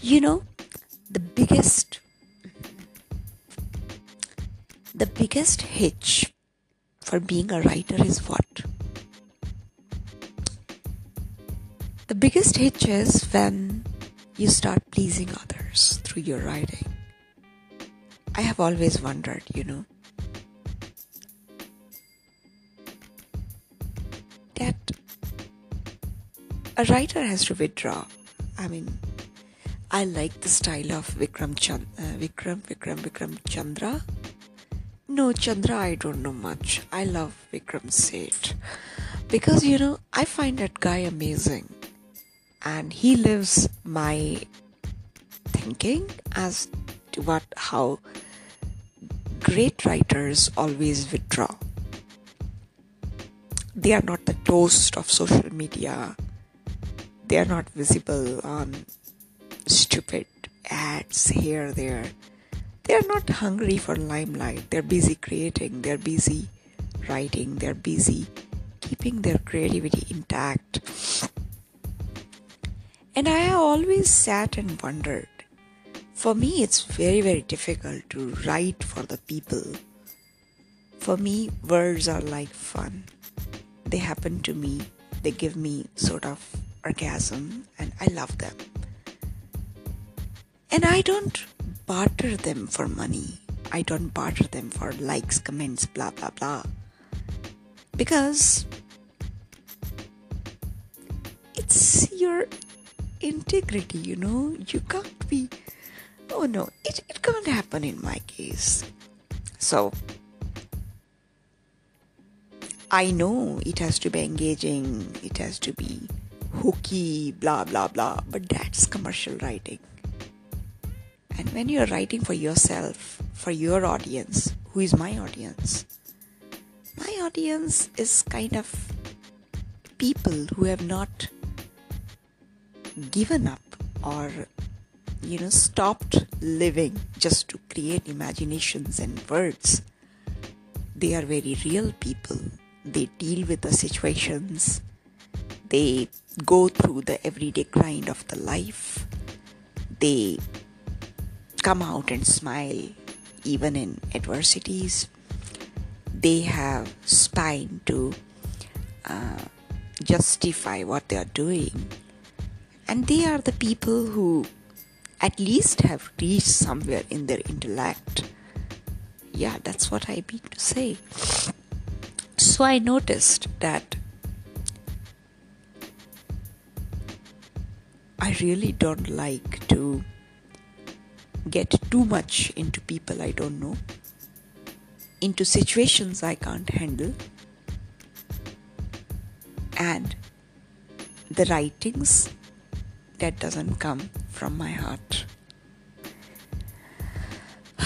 You know, the biggest the biggest hitch for being a writer is what? The biggest hitch is when you start pleasing others through your writing. I have always wondered, you know, that a writer has to withdraw. I mean, I like the style of Vikram Chand, uh, Vikram Vikram Vikram Chandra. No, Chandra, I don't know much. I love Vikram Seth because you know I find that guy amazing, and he lives my thinking as to what how great writers always withdraw. They are not the toast of social media. They are not visible on stupid ads here, there. They are not hungry for limelight. They're busy creating, they're busy writing, they're busy keeping their creativity intact. And I always sat and wondered for me, it's very, very difficult to write for the people. For me, words are like fun. They happen to me, they give me sort of orgasm, and I love them. And I don't barter them for money. I don't barter them for likes, comments, blah, blah, blah. Because it's your integrity, you know. You can't be oh no, it, it can't happen in my case. So, I know it has to be engaging, it has to be hooky, blah blah blah, but that's commercial writing. And when you're writing for yourself, for your audience, who is my audience? My audience is kind of people who have not given up or you know, stopped living just to create imaginations and words. They are very real people. They deal with the situations. They go through the everyday grind of the life. They come out and smile even in adversities. They have spine to uh, justify what they are doing. And they are the people who at least have reached somewhere in their intellect. Yeah, that's what I mean to say. So I noticed that I really don't like to get too much into people I don't know, into situations I can't handle, and the writings that doesn't come from my heart.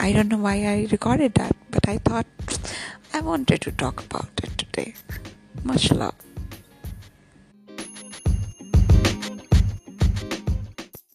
I don't know why I recorded that, but I thought I wanted to talk about it today. Much love.